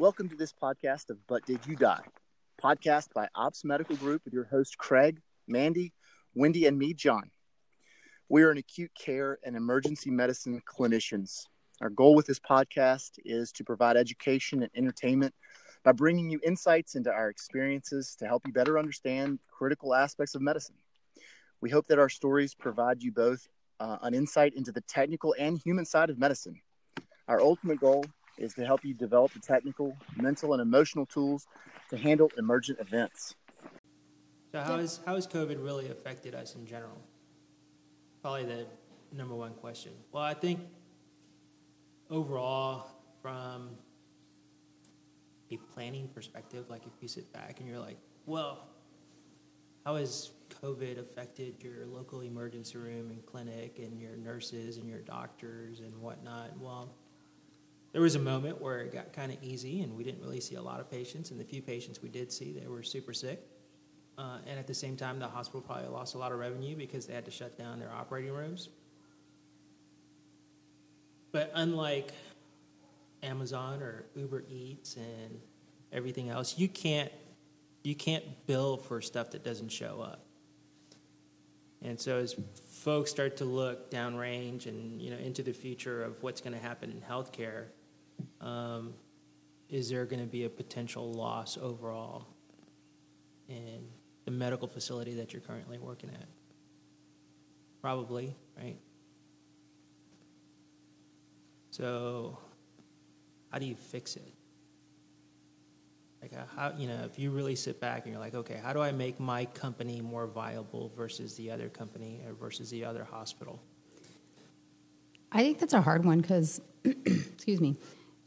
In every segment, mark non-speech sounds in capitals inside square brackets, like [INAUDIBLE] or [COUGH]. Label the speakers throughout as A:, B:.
A: Welcome to this podcast of But Did You Die? Podcast by Ops Medical Group with your host Craig, Mandy, Wendy, and me, John. We are an acute care and emergency medicine clinicians. Our goal with this podcast is to provide education and entertainment by bringing you insights into our experiences to help you better understand critical aspects of medicine. We hope that our stories provide you both uh, an insight into the technical and human side of medicine. Our ultimate goal is to help you develop the technical, mental, and emotional tools to handle emergent events.
B: So, how, is, how has COVID really affected us in general? Probably the number one question. Well, I think overall, from a planning perspective, like if you sit back and you're like, well, how has COVID affected your local emergency room and clinic and your nurses and your doctors and whatnot? Well, there was a moment where it got kind of easy and we didn't really see a lot of patients. And the few patients we did see, they were super sick. Uh, and at the same time, the hospital probably lost a lot of revenue because they had to shut down their operating rooms. But unlike Amazon or Uber Eats and everything else, you can't you can't bill for stuff that doesn't show up. And so as folks start to look downrange and you know into the future of what's going to happen in healthcare, um, is there going to be a potential loss overall in the medical facility that you're currently working at? Probably, right? So, how do you fix it? Like, uh, how, you know, if you really sit back and you're like, okay, how do I make my company more viable versus the other company or versus the other hospital?
C: I think that's a hard one because, [CLEARS THROAT] excuse me,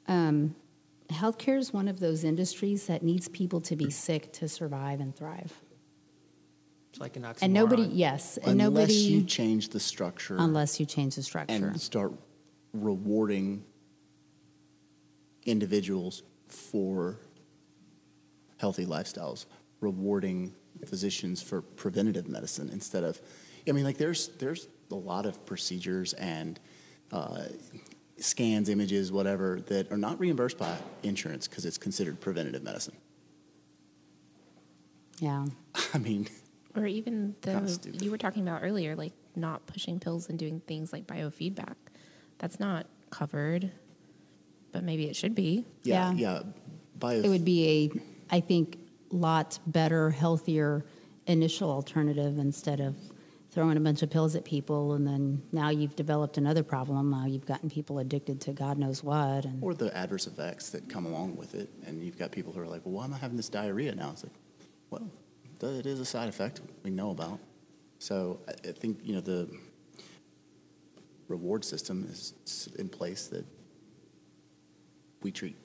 C: um, healthcare is one of those industries that needs people to be sick to survive and thrive.
B: It's like an oxymoron.
C: And nobody, yes, and
A: unless
C: nobody,
A: you change the structure
C: unless you change the structure.
A: and start rewarding individuals for healthy lifestyles, rewarding physicians for preventative medicine instead of, I mean, like there's there's a lot of procedures and uh, scans, images, whatever that are not reimbursed by insurance because it's considered preventative medicine.
C: yeah. [LAUGHS]
A: I mean,
D: Or even the you were talking about earlier, like not pushing pills and doing things like biofeedback. That's not covered, but maybe it should be.
A: yeah,
C: Yeah.
A: yeah. Bio,
C: It would be a, I think, lot better, healthier initial alternative instead of throwing a bunch of pills at people and then now you've developed another problem. Now you've gotten people addicted to God knows what. And
A: or the adverse effects that come along with it. And you've got people who are like, well, why am I having this diarrhea now? It's like, well, it is a side effect we know about. So I, think, you know, the reward system is in place that we treat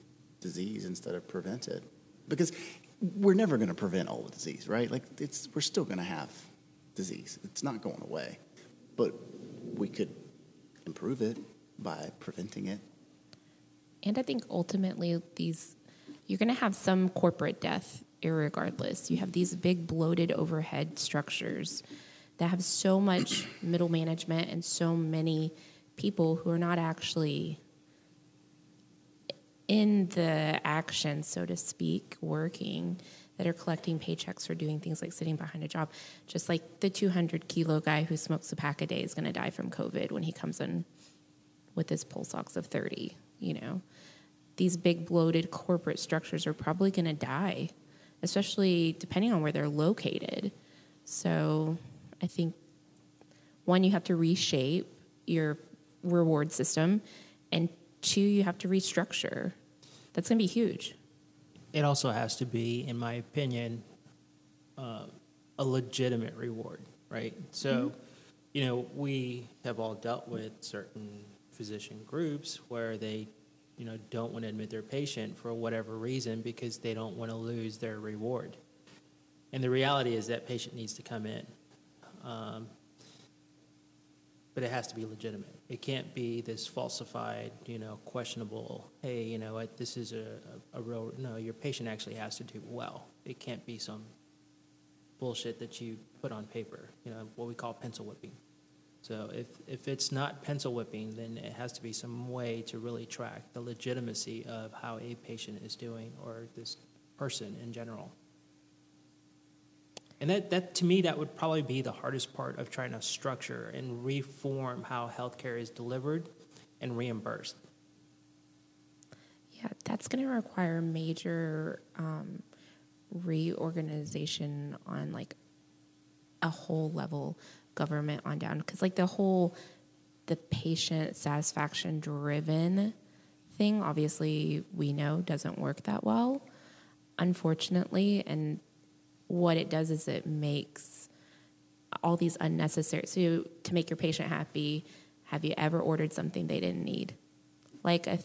A: disease instead of prevent it. Because we're never going to prevent all the disease, right? Like, it's, we're still going to have disease. It's not going away. But we could improve it by preventing it
D: And I think ultimately these you're going to have some corporate death irregardless. You have these big bloated overhead structures that have so much [COUGHS] middle management and so many people who are not actually in the action, so to speak, working, that are collecting paychecks or doing things like sitting behind a job. Just like the 200 kilo guy who smokes a pack a day is going to die from COVID when he comes in with his pulse ox of 30, you know. These big bloated corporate structures are probably going to die, especially depending on where they're located. So I think one, you have to reshape your reward system, and two, you have to restructure. That's going to be huge.
B: It also has to be, in my opinion, uh, a legitimate reward, right? So, you know, we have all dealt with certain physician groups where they, you know, don't want to admit their patient for whatever reason because they don't want to lose their reward. And the reality is that patient needs to come in. Um, but it has to be legitimate. It can't be this falsified, you know, questionable. Hey, you know? This is a, a, a real. No, your patient actually has to do well. It can't be some bullshit that you put on paper. You know what we call pencil whipping. So if, if it's not pencil whipping, then it has to be some way to really track the legitimacy of how a patient is doing or this person in general. And that, that to me, that would probably be the hardest part of trying to structure and reform how healthcare is delivered and reimbursed.
D: Yeah, that's going to require major um, reorganization on like a whole level government on down because like the whole the patient satisfaction driven thing obviously we know doesn't work that well unfortunately and what it does is it makes all these unnecessary so to make your patient happy have you ever ordered something they didn't need? Like a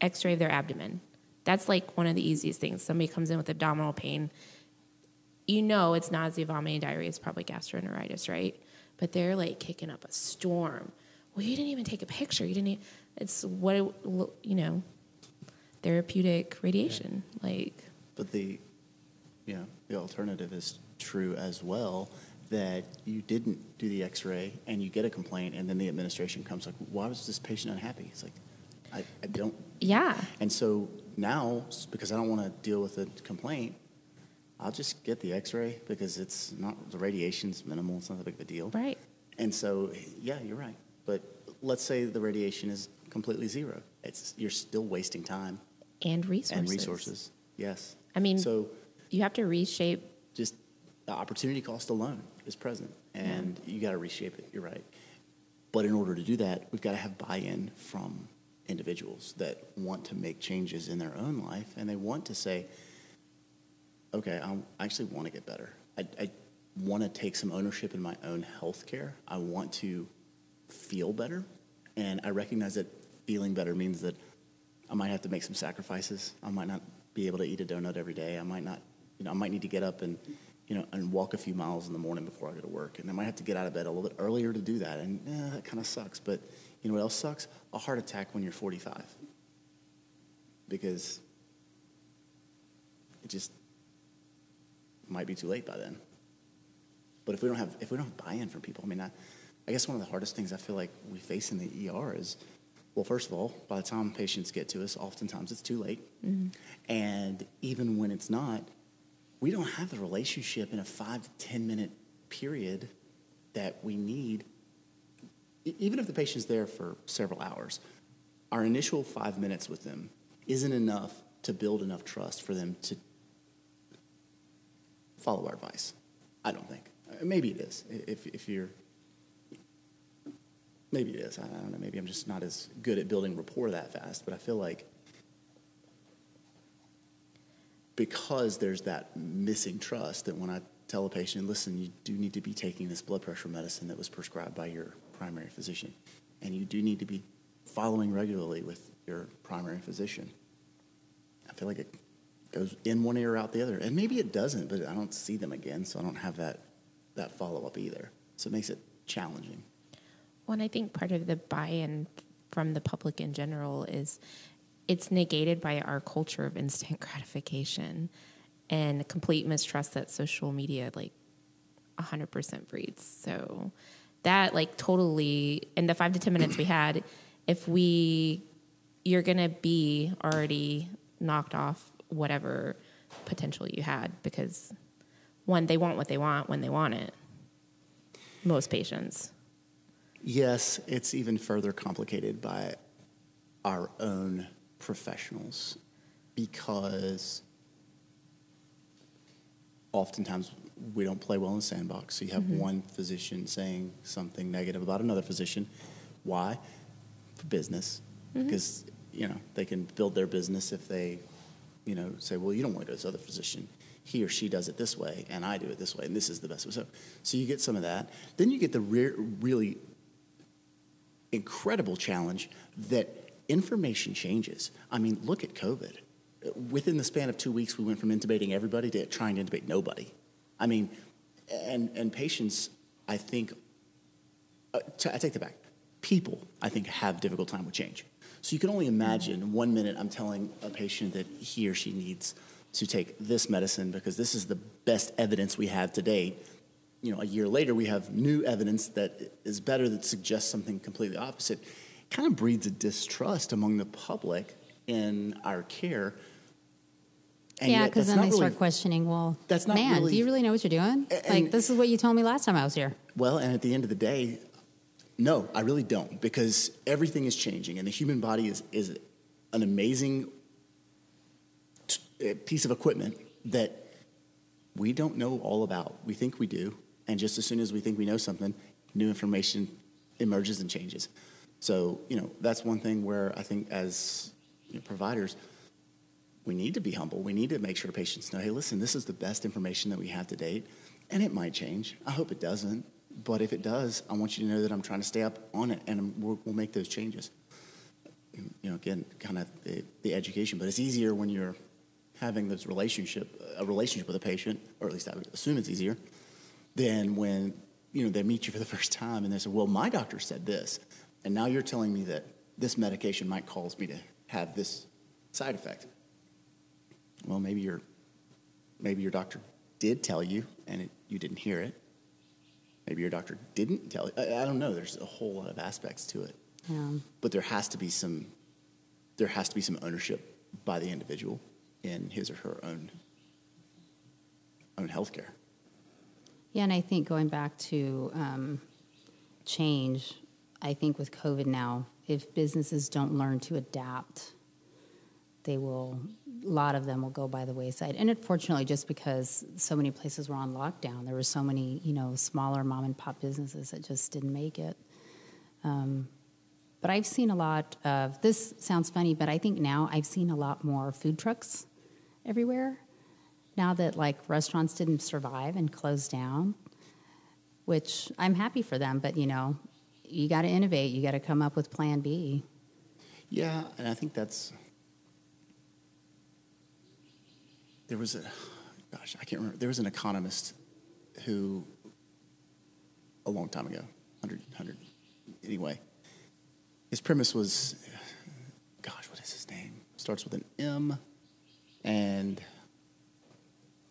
D: x-ray of their abdomen. That's like one of the easiest things. Somebody comes in with abdominal pain. You know it's nausea vomiting diarrhea it's probably gastroenteritis right? But they're like kicking up a storm. Well you didn't even take a picture. You didn't even, it's what it, you know therapeutic radiation like
A: But the, you know, the alternative is true as well, that you didn't do the x-ray and you get a complaint and then the administration comes like, why was this patient unhappy? It's like, I, I don't,
D: yeah
A: and so now, because I don't want to deal with a complaint, I'll just get the x-ray because it's not, the radiation's minimal, it's not that big of a deal.
D: right
A: And so, yeah, you're right. But let's say the radiation is completely zero. It's, you're still wasting time
D: and resources
A: and resources. Yes.
D: I mean-
A: so
D: you have to reshape
A: just the opportunity cost alone is present, and you got to reshape it. You're right. But in order to do that, we've got to have buy-in from individuals that want to make changes in their own life, and they want to say, "Okay, I actually want to get better. I, I want to take some ownership in my own health care. I want to feel better, and I recognize that feeling better means that I might have to make some sacrifices. I might not be able to eat a donut every day. I might not, you know, I might need to get up and, you know, and walk a few miles in the morning before I go to work. And I might have to get out of bed a little bit earlier to do that. And eh, that kind of sucks. But you know what else sucks? A heart attack when you're 45. Because it just might be too late by then. But if we don't have if we don't have buy-in from people, I mean, I, I guess one of the hardest things I feel like we face in the ER is, well, first of all, by the time patients get to us, oftentimes it's too late, and even when it's not, we don't have the relationship in a five to ten minute period that we need. Even if the patient's there for several hours, our initial five minutes with them isn't enough to build enough trust for them to follow our advice. I don't think. Uh, Maybe it is. If, if you're, maybe it is. I don't know. Maybe I'm just not as good at building rapport that fast. But I feel like because there's that missing trust that when I tell a patient, listen, you do need to be taking this blood pressure medicine that was prescribed by your primary physician, and you do need to be following regularly with your primary physician. I feel like it goes in one ear out the other, and maybe it doesn't, but I don't see them again, so I don't have that that follow up either. So it makes it challenging.
D: Well, and I think part of the buy-in from the public in general is it's negated by our culture of instant [LAUGHS] gratification and complete mistrust that social media like 100% breeds. So that like totally in the 5 to 10 minutes we [CLEARS THROAT] had if we you're going to be already knocked off whatever potential you had because one they want what they want when they want it. Most patients.
A: Yes, it's even further complicated by our own professionals because oftentimes we don't play well in the sandbox. So you have mm-hmm. one physician saying something negative about another physician. Why? For business. Mm-hmm. Because, you know, they can build their business if they, you know, say, well, you don't want to go to this other physician. He or she does it this way, and I do it this way, and this is the best way. So, so you get some of that. Then you get the re- really incredible challenge that information changes. I mean, look at COVID. Within the span of two weeks, we went from intubating everybody to trying to intubate nobody. I mean, and, and patients, I think, uh, take that back. People, I think, have difficult time with change. So you can only imagine one minute I'm telling a patient that he or she needs to take this medicine because this is the best evidence we have to date. you know, a year later, we have new evidence that is better that suggests something completely opposite. Kind of breeds a distrust among the public in our care. And
C: yeah, because then they
A: really-
C: start questioning. Well,
A: That's not
C: man.
A: really-
C: do you really know what you're doing?
A: A-
C: like this is what you told me last time I was here.
A: Well, and at the end of the day, no, I really don't, because everything is changing, and the human body is, is an amazing t- uh, piece of equipment that we don't know all about. We think we do, and just as soon as we think we know something, new information emerges and changes. So, you know, that's one thing where I think as you know, providers, we need to be humble. We need to make sure patients know, hey, listen, this is the best information that we have to date, and it might change. I hope it doesn't, but if it does, I want you to know that I'm trying to stay up on it, and we'll, we'll make those changes. You know, again, kind of the, the education, but it's easier when you're having this relationship, a relationship with a patient, or at least I would assume it's easier, than when you know they meet you for the [LAUGHS] first time and they say, "Well, my doctor said this," and now you're telling me that this medication might cause me to have this side effect. Well, maybe your maybe your doctor did tell you and it, you didn't hear it. Maybe your doctor didn't tell you. I, I don't know. There's a whole lot of aspects to it,
C: Yeah.
A: but there has to be some there has to be some ownership by the individual in his or her own own healthcare.
C: Yeah, and I think going back to um, change, I think with COVID now, if businesses don't learn to adapt, they will. A lot of them will go by the wayside, and unfortunately, just because so many places were on lockdown, there were so many, you know, smaller mom and pop businesses that just didn't make it. Um, but I've seen a lot of this. Sounds funny, but I think now I've seen a lot more food trucks everywhere now that like restaurants didn't survive and closed down which i'm happy for them but you know you got to innovate you got to come up with plan b
A: Yeah, and I think that's. There was a, gosh, I can't remember. There was an economist who, a long time ago, 100, 100, anyway, his premise was, gosh, what is his name? Starts with an M, and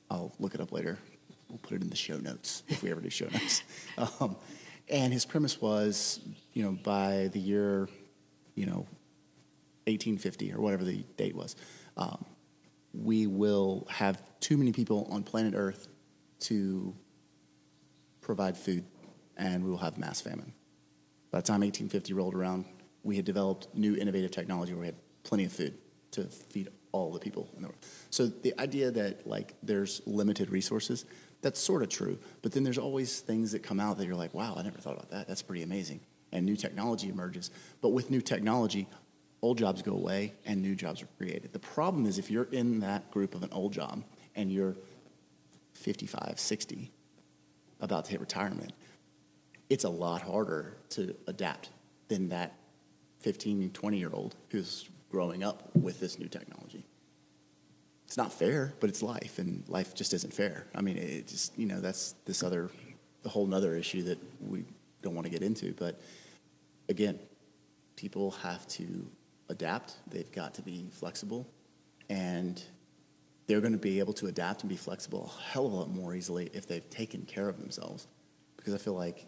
A: I'll look it up later. We'll put it in the show notes if we ever do show notes. [LAUGHS] Um, and his premise was, you know, by the year, you know, 1850 or whatever the date was, um, we will have too many people on planet Earth to provide food, and we will have mass famine. By the time 1850 rolled around, we had developed new innovative technology where we had plenty of food to feed all the people in the world. So the idea that like there's limited resources, that's sort of true. But then there's always things that come out that you're like, wow, I never thought about that. That's pretty amazing. And new technology emerges. But with new technology, old jobs go away and new jobs are created. The problem is if you're in that group of an old job and you're 55, 60, about to hit retirement, it's a lot harder to adapt than that 15, 20 year old who's growing up with this new technology. It's not fair, but it's life, and life just isn't fair. I mean, it just, you know, that's this other, the whole nother issue that we don't want to get into. But again, people have to adapt, they've got to be flexible, and they're going to be able to adapt and be flexible a hell of a lot more easily if they've taken care of themselves. Because I feel like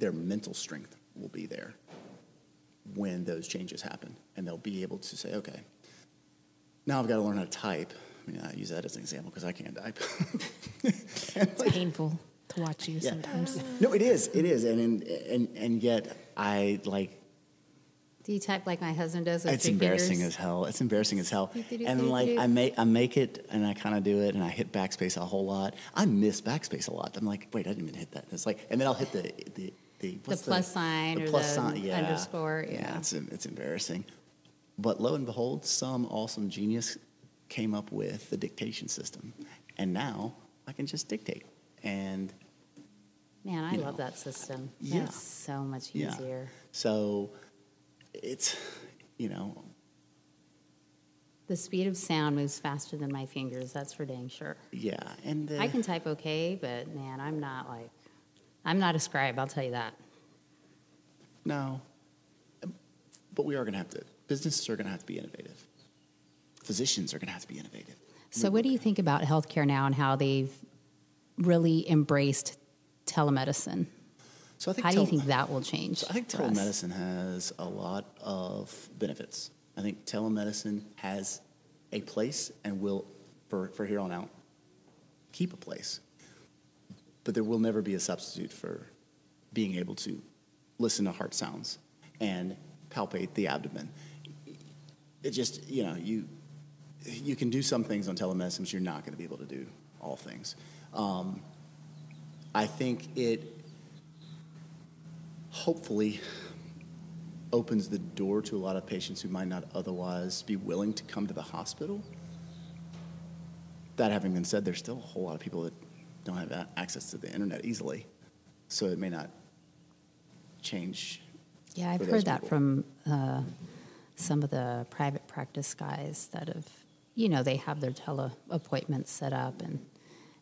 A: their mental strength will be there when those changes happen. And they'll be able to say, okay, now I've got to learn how to type. I mean, I use that as an example because I can't type. [LAUGHS]
D: It's painful to watch you
A: Yeah.
D: sometimes.
A: no, it is. It is. And, and, and yet, I like
C: do you type like my husband does with
A: it's
C: three
A: embarrassing
C: fingers?
A: as hell. It's embarrassing as hell. And like I make I make it and I kind of do it and I hit backspace a whole lot. I miss backspace a lot. I'm like, wait, I didn't even hit that. It's like, and then I'll hit the the the, what's
C: plus sign or the underscore, yeah.
A: it's it's embarrassing. But lo and behold, some awesome genius came up with the dictation system, and now I can just dictate. And
C: Man, I love
A: know.
C: that system.
A: Yeah.
C: It's so much
A: yeah,
C: easier.
A: so it's you know
C: The speed of sound moves faster than my fingers. That's for dang sure.
A: yeah, and the,
C: I can type okay, but man, I'm not like, I'm not a scribe. I'll tell you that.
A: No. But we are going to have to, businesses are going to have to be innovative. Physicians are going to have to be innovative.
C: So, what do you think about healthcare now and how they've really embraced telemedicine?
A: So I think
C: How do you think that will change?
A: So I think
C: for us?
A: telemedicine has a lot of benefits. I think telemedicine has a place and will, for, for here on out, keep a place. But there will never be a substitute for being able to listen to heart sounds and palpate the abdomen. It just, you know, you, you can do some things on telemedicine, but you're not going to be able to do all things. Um, I think it hopefully opens the door to a lot of patients who might not otherwise be willing to come to the hospital. That having been said, there's still a whole lot of people that don't have access to the internet easily, so it may not change.
C: Yeah, I've heard that
A: people.
C: from uh, some of the private practice guys that have, you know, they have their tele appointments set up, and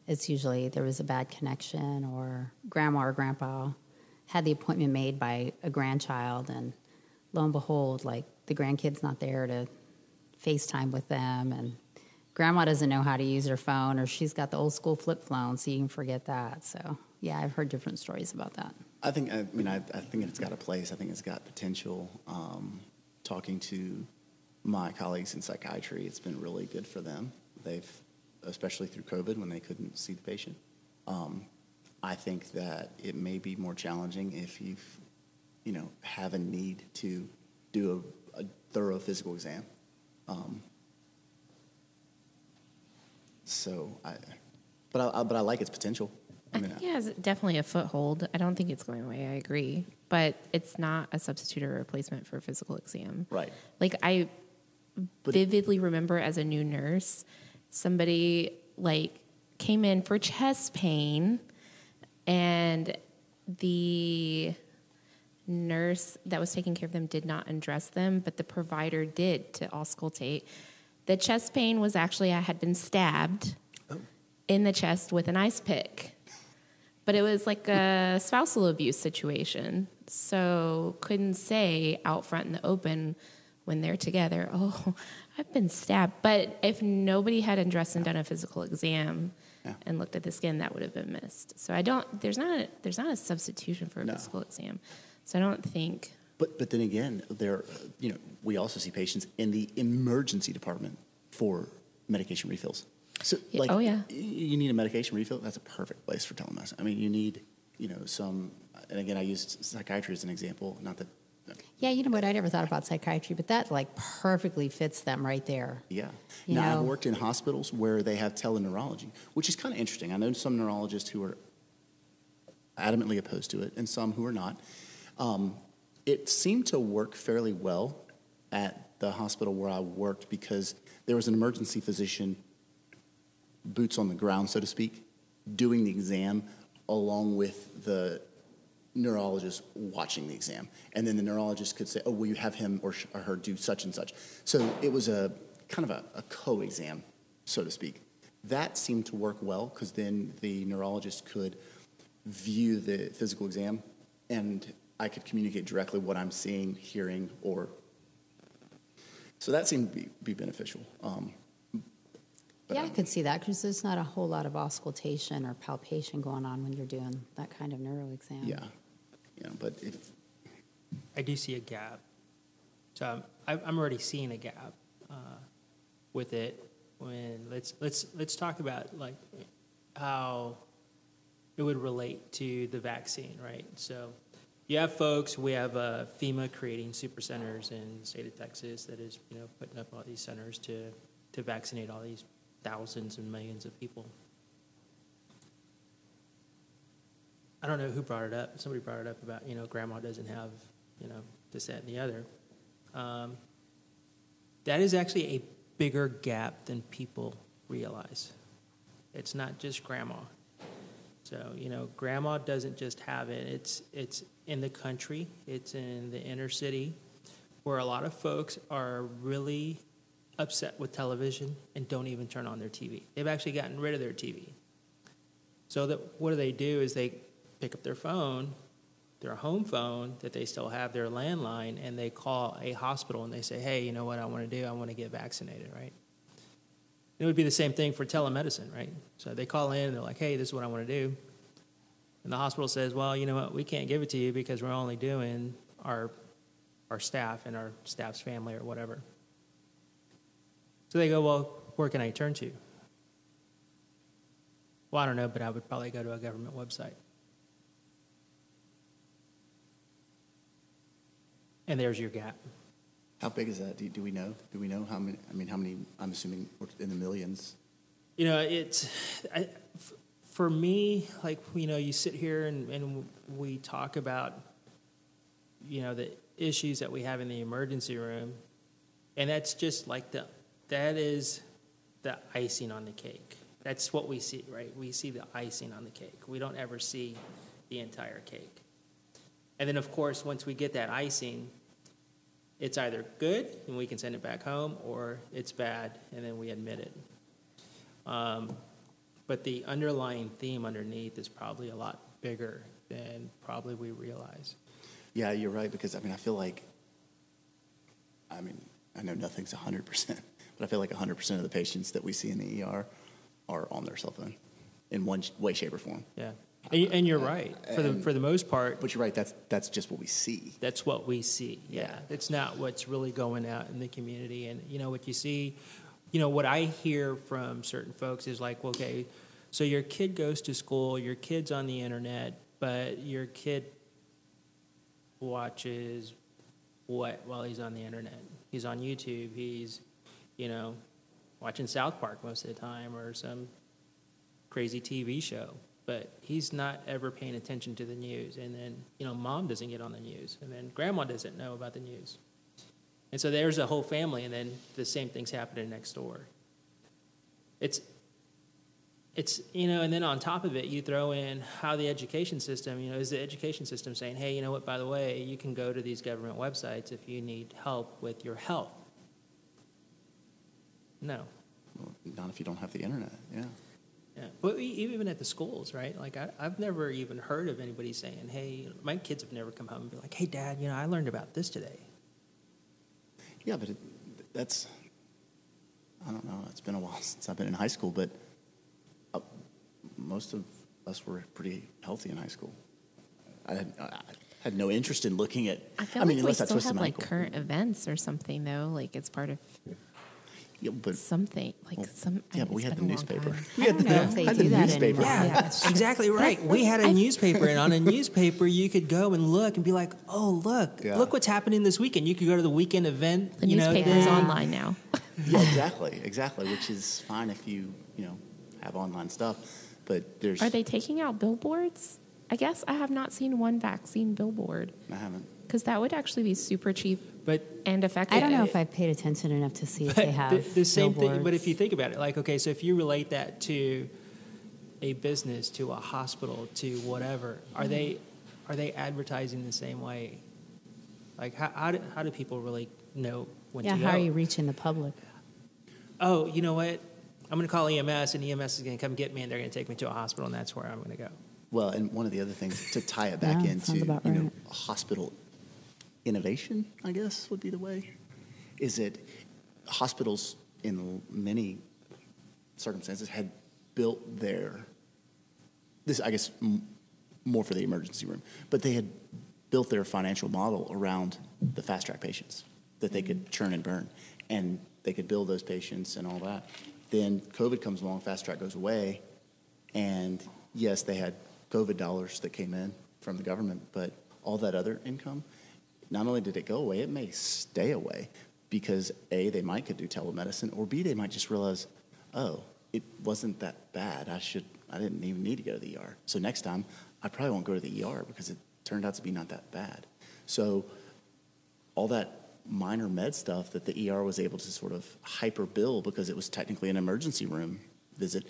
C: it's usually there was a bad connection, or grandma or grandpa had the appointment made by a grandchild, and lo and behold, like the grandkid's not there to FaceTime with them, and grandma doesn't know how to use her phone, or she's got the old school flip phone, so you can forget that. So, yeah, I've heard different stories about that.
A: I think, I mean, I, I think it's got a place. I think it's got potential. Um, talking to my colleagues in psychiatry, it's been really good for them. They've, especially through COVID when they couldn't see the patient. Um, I think that it may be more challenging if you, you know, have a need to do a, a thorough physical exam. Um, so I, but I, I, but I like its potential. I
D: I
A: mean,
D: think it has definitely a foothold. I don't think it's going away. I agree, but it's not a substitute or replacement for a physical exam.
A: Right.
D: Like I
A: But-
D: vividly remember as a new nurse, somebody like came in for chest pain, and the nurse that was taking care of them did not undress them, but the provider did to auscultate. The chest pain was actually I had been stabbed oh. in the chest with an ice pick. But it was like a spousal abuse situation. So couldn't say out front in the open when they're together, [LAUGHS] oh, I've been stabbed. But if nobody had undressed and done a physical exam
A: Yeah.
D: and looked at the skin, that would have been missed. So I don't there's not a, there's not a substitution for a
A: No.
D: physical exam. So I don't think
A: But but then again, there you know we also see patients in the emergency department for medication refills. So like,
D: oh, yeah.
A: you need a medication refill. That's a perfect place for telemedicine. I mean, you need you know some. And again, I used psychiatry as an example. Not that.
C: Yeah, you know what? I never thought about psychiatry, but that like perfectly fits them right there.
A: Yeah.
C: You
A: now
C: know-
A: I've worked in hospitals where they have teleneurology, which is kind of interesting. I know some neurologists who are adamantly opposed to it, and some who are not. Um, it seemed to work fairly well at the hospital where I worked because there was an emergency physician, boots on the ground, so to speak, doing the exam along with the neurologist watching the exam. And then the neurologist could say, oh, will you have him or, or her do such and such? So it was a kind of a, a co exam, so to speak. That seemed to work well because then the neurologist could view the physical exam and I could communicate directly what I'm seeing, hearing, or. So that seemed to be, be beneficial. Um, but
C: yeah, I
A: I'm-
C: could see that because there's not a whole lot of auscultation or palpation going on when you're doing that kind of neuro exam.
A: yeah. yeah, but if,
B: I do see a gap. So I'm, I- I'm already seeing a gap uh, with it. When let's let's let's talk about like how it would relate to the vaccine, right? So you have folks. We have uh, FEMA creating super centers in the state of Texas that is you know putting up all these centers to to vaccinate all these thousands and millions of people. I don't know who brought it up. Somebody brought it up about you know grandma doesn't have you know this that and the other. Um, that is actually a bigger gap than people realize. It's not just grandma. So you know, grandma doesn't just have it. It's it's in the country. It's in the inner city, where a lot of folks are really upset with television and don't even turn on their TV. They've actually gotten rid of their TV. So that what do they do is they pick up their phone, their home phone that they still have, their landline, and they call a hospital and they say, "Hey, you know what I want to do? I want to get vaccinated." Right? It would be the same thing for telemedicine, right? So they call in and they're like, hey, this is what I want to do. And the hospital says, well, you know what, we can't give it to you because we're only doing our, our staff and our staff's family or whatever. So they go, well, where can I turn to? Well, I don't know, but I would probably go to a government website. And there's your gap.
A: How big is that? Do, do we know? Do we know how many? I mean, how many? I'm assuming in the millions.
B: You know, it's I, for me. Like you know, you sit here and, and we talk about you know the issues that we have in the emergency room, and that's just like the that is the icing on the cake. That's what we see, right? We see the icing on the cake. We don't ever see the entire cake. And then, of course, once we get that icing, it's either good and we can send it back home, or it's bad and then we admit it. Um, but the underlying theme underneath is probably a lot bigger than probably we realize.
A: Yeah, you're right. Because I mean, I feel like. I mean, I know nothing's 100, percent [LAUGHS] but I feel like 100 percent of the patients that we see in the ER are on their cell phone, in one way, shape, or form.
B: Yeah, and, and you're right. For the for the most part,
A: But you're right. That's that's just what we see.
B: that's what we see. Yeah.
A: Yeah.
B: It's not what's really going out in the community. And, you know, what you see, you know, what I hear from certain folks is like, okay, so your kid goes to school, your kid's on the internet, but your kid watches what while he's on the internet? He's on YouTube, he's, you know, watching South Park most of the time or some crazy TV show, but he's not ever paying attention to the news. And then, you know, mom doesn't get on the news, and then grandma doesn't know about the news. And so there's a whole family, and then the same thing's happening next door. It's, it's you know, and then on top of it, you throw in how the education system, you know, is the education system saying, hey, you know what? By the way, you can go to these government websites if you need help with your health. No,
A: Well, not if you don't have the internet. Yeah.
B: Yeah, but even at the schools, right? Like I, I've never even heard of anybody saying, "Hey, my kids have never come home and be like, hey, Dad, you know, I learned about this today."
A: Yeah, but it, that's, I don't know, it's been a while [LAUGHS] since I've been in high school, but uh, most of us were pretty healthy in high school. I had, I had no interest in looking at,
D: I feel
A: mean,
D: like we
A: unless I
D: still
A: twisted
D: have
A: my
D: like
A: ankle.
D: current events or something though. Like it's part of
A: Yeah, but,
D: something. Like
A: well,
D: some.
A: Yeah, but we had the
D: been a long
A: newspaper. We had the,
C: know
A: had the newspaper.
C: anymore.
B: Yeah, that's exactly right. We had a newspaper, and on a [LAUGHS] newspaper, you could go and look and be like, "Oh, look,
A: Yeah.
B: look what's happening this weekend." You could go to the weekend event.
D: The
B: you know,
D: newspaper is online now. [LAUGHS]
A: Yeah, exactly, exactly, which is fine if you, you know, have online stuff, but there's,
D: Are they taking out billboards? I guess I have not seen one vaccine billboard
A: I haven't.
D: Because that would actually be super cheap
B: But
D: and effective.
C: I don't know if I've paid attention enough to see if they have
B: the, the same thing. But if you think about it, like, okay, so if you relate that to a business, to a hospital, to whatever, are they are they advertising the same way? Like, how how do, how do people really know when to
C: yeah,
B: to
C: how
B: go?
C: are you reaching the public?
B: oh, you know what? I'm going to call EMS, and EMS is going to come get me, and they're going to take me to a hospital, and that's where I'm going to go.
A: Well, and one of the other things to tie it back
C: Yeah,
A: into,
C: sounds
A: you know,
C: right.
A: hospital innovation, I guess would be the way, is that hospitals in many circumstances had built their this, I guess, m- more for the emergency room, but they had built their financial model around the fast track patients that they could churn and burn, and they could build those patients and all that. Then COVID comes along, fast track goes away, and yes, they had COVID dollars that came in from the government, but all that other income, not only did it go away, it may stay away because A, they might could do telemedicine, or B, they might just realize, oh, it wasn't that bad. I should, I didn't even need to go to the ER. So next time, I probably won't go to the ER because it turned out to be not that bad. So all that minor med stuff that the ER was able to sort of hyper bill because it was technically an emergency room visit.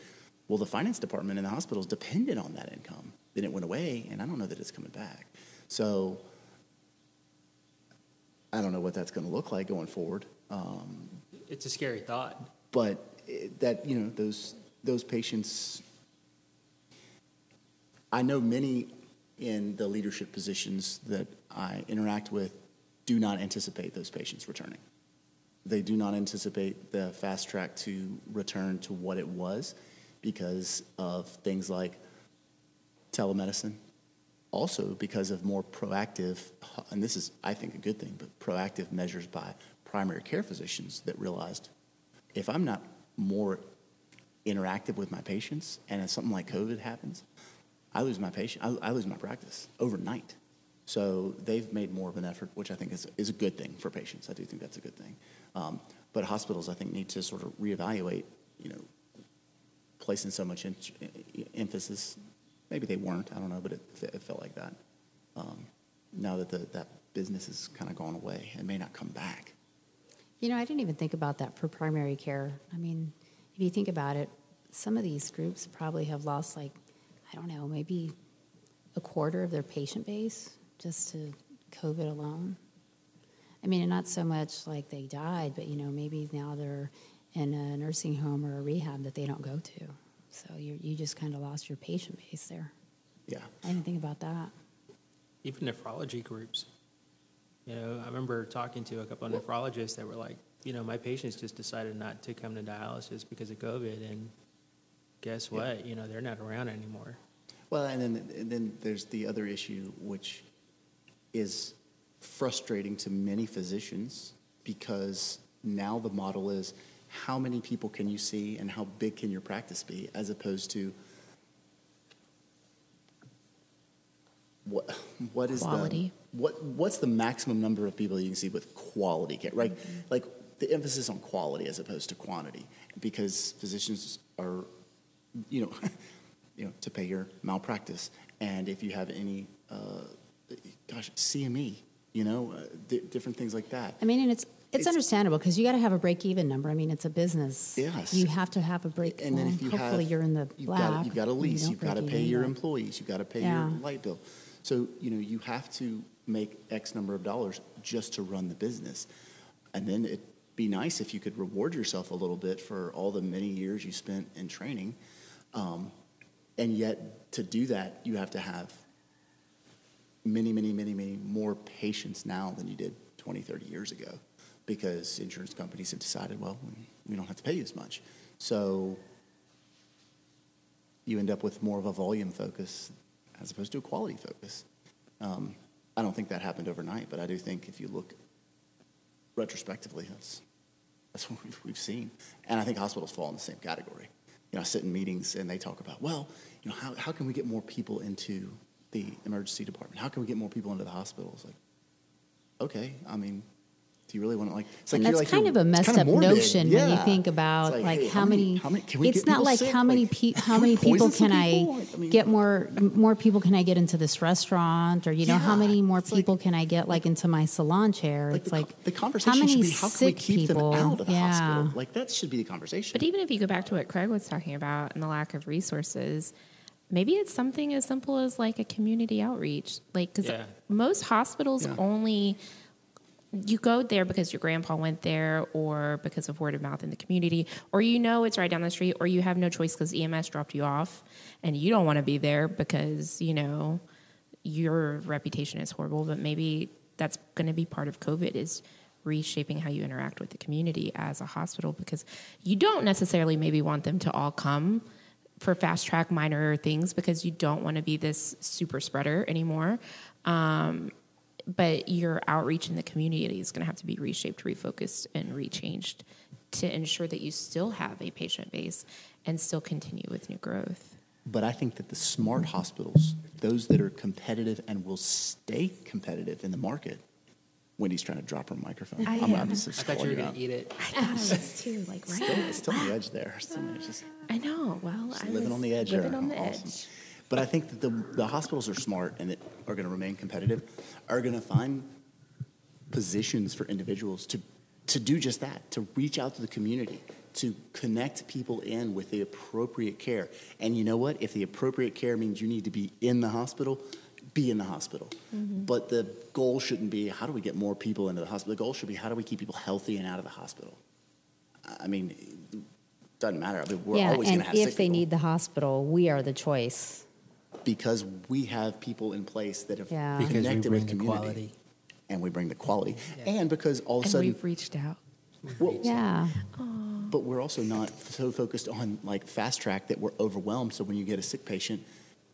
A: Well, the finance department in the hospital is dependent on that income. Then it went away, and I don't know that it's coming back. So I don't know what that's going to look like going forward. Um,
B: It's a scary thought.
A: but it, that you know those those patients i know many in the leadership positions that i interact with do not anticipate those patients returning they do not anticipate the fast track to return to what it was because of things like telemedicine. Also, because of more proactive, and this is, I think, a good thing, but proactive measures by primary care physicians that realized if I'm not more interactive with my patients and if something like COVID happens, I lose my patient, I, I lose my practice overnight. So they've made more of an effort, which I think is, is a good thing for patients. I do think that's a good thing. Um, but hospitals, I think, need to sort of reevaluate, you know, placing so much emphasis. Maybe they weren't, I don't know, but it, it felt like that. Um, now that the, that business has kind of gone away and may not come back.
C: You know, I didn't even think about that for primary care. I mean, if you think about it, some of these groups probably have lost, like, I don't know, maybe a quarter of their patient base just to COVID alone. I mean, and not so much like they died, but you know, maybe now they're in a nursing home or a rehab that they don't go to. So you you just kind of lost your patient base there.
A: Yeah.
C: I didn't think about that.
B: Even nephrology groups. You know, I remember talking to a couple of nephrologists that were like, you know, my patients just decided not to come to dialysis because of COVID, and guess
A: Yeah.
B: what? You know, they're not around anymore.
A: Well, and then, and then there's the other issue, which is frustrating to many physicians because now the model is how many people can you see and how big can your practice be, as opposed to what what is
D: Quality.
A: the what what's the maximum number of people you can see with quality care, right? Like the emphasis on quality as opposed to quantity, because physicians are, you know, [LAUGHS] you know, to pay your malpractice, and if you have any, uh, gosh, CME, you know, uh, di different things like that.
C: I mean, and it's it's,
A: It's-
C: understandable because you got to have a break even number. I mean, it's a business.
A: Yes.
C: You have to have a break-even.
A: And then if you
C: hopefully
A: have,
C: you're in the
A: you've
C: black.
A: got, you've got a
C: you
A: lease,
C: don't
A: you've got to pay your employees, you've got to pay
C: Yeah.
A: your light bill. So, you know, you have to make X number of dollars just to run the business. And then it'd be nice if you could reward yourself a little bit for all the many years you spent in training. Um, and yet, to do that, you have to have many, many, many, many more patients now than you did 20, 30 years ago because insurance companies have decided, well, we don't have to pay you as much. So you end up with more of a volume focus as opposed to a quality focus. Um, I don't think that happened overnight, but I do think if you look retrospectively, that's, that's what we've, we've seen. And I think hospitals fall in the same category. You know, I sit in meetings and they talk about, well, you know, how, how can we get more people into the emergency department? How can we get more people into the hospitals? Like, okay, I mean, do you really want to like? It's like
C: And
A: you're
C: that's
A: like
C: kind of a messed
A: kind of
C: up
A: morbid.
C: notion when you think about like,
A: hey,
C: how, many,
A: how many can we
C: it's
A: get
C: not like
A: sick?
C: how many
A: Like,
C: pe- [LAUGHS] how many people can I,
A: people? Like, I mean-
C: get more more people can I get into this restaurant or you know how many more
A: it's like-
C: people can I get like into my salon chair?
A: Like
C: it's
A: the,
C: like
A: the conversation how
C: many
A: should be how can we
C: sick
A: keep
C: people?
A: them out of the
C: yeah.
A: hospital? Like that should be the conversation.
D: But even if you go back to what Craig was talking about and the lack of resources, maybe it's something as simple as like a community outreach. Like, because
B: Yeah.
D: most hospitals
A: Yeah.
D: only you go there because your grandpa went there or because of word of mouth in the community or you know it's right down the street or you have no choice because ems dropped you off and you don't want to be there because you know your reputation is horrible but maybe that's going to be part of covid is reshaping how you interact with the community as a hospital because you don't necessarily maybe want them to all come for fast track minor things because you don't want to be this super spreader anymore. Um, but your outreach in the community is going to have to be reshaped, refocused, and rechanged to ensure that you still have a patient base and still continue with new growth.
A: But I think that the smart hospitals, those that are competitive and will stay competitive in the market, Wendy's trying to drop her microphone.
D: I
A: I'm,
D: am.
A: I'm
B: I
A: just
B: thought you were going to eat it.
D: I thought I was too, like right.
A: Still, still on the edge there. Still, it's just
D: I know. Well, I
A: living
D: was
A: on the edge
D: living
A: there.
D: on the
A: Awesome.
D: edge.
A: But I think that the, the hospitals are smart and that are going to remain competitive, are going to find positions for individuals to, to do just that, to reach out to the community, to connect people in with the appropriate care. And you know what? If the appropriate care means you need to be in the hospital, be in the hospital. Mm-hmm. But the goal shouldn't be how do we get more people into the hospital? The goal should be how do we keep people healthy and out of the hospital? I mean, it doesn't matter. I mean, we're
E: yeah,
A: always going to have
E: if they
A: people
E: need the hospital, we are the choice.
A: Because we have people in place that have
E: Yeah.
B: Because we
A: connected
B: bring
A: with
B: the
A: community.
B: quality.
A: And we bring the quality. And because all of a
D: And
A: sudden,
D: we've reached out.
A: Well,
C: Yeah.
A: But we're also not so focused on like fast track that we're overwhelmed. So when you get a sick patient,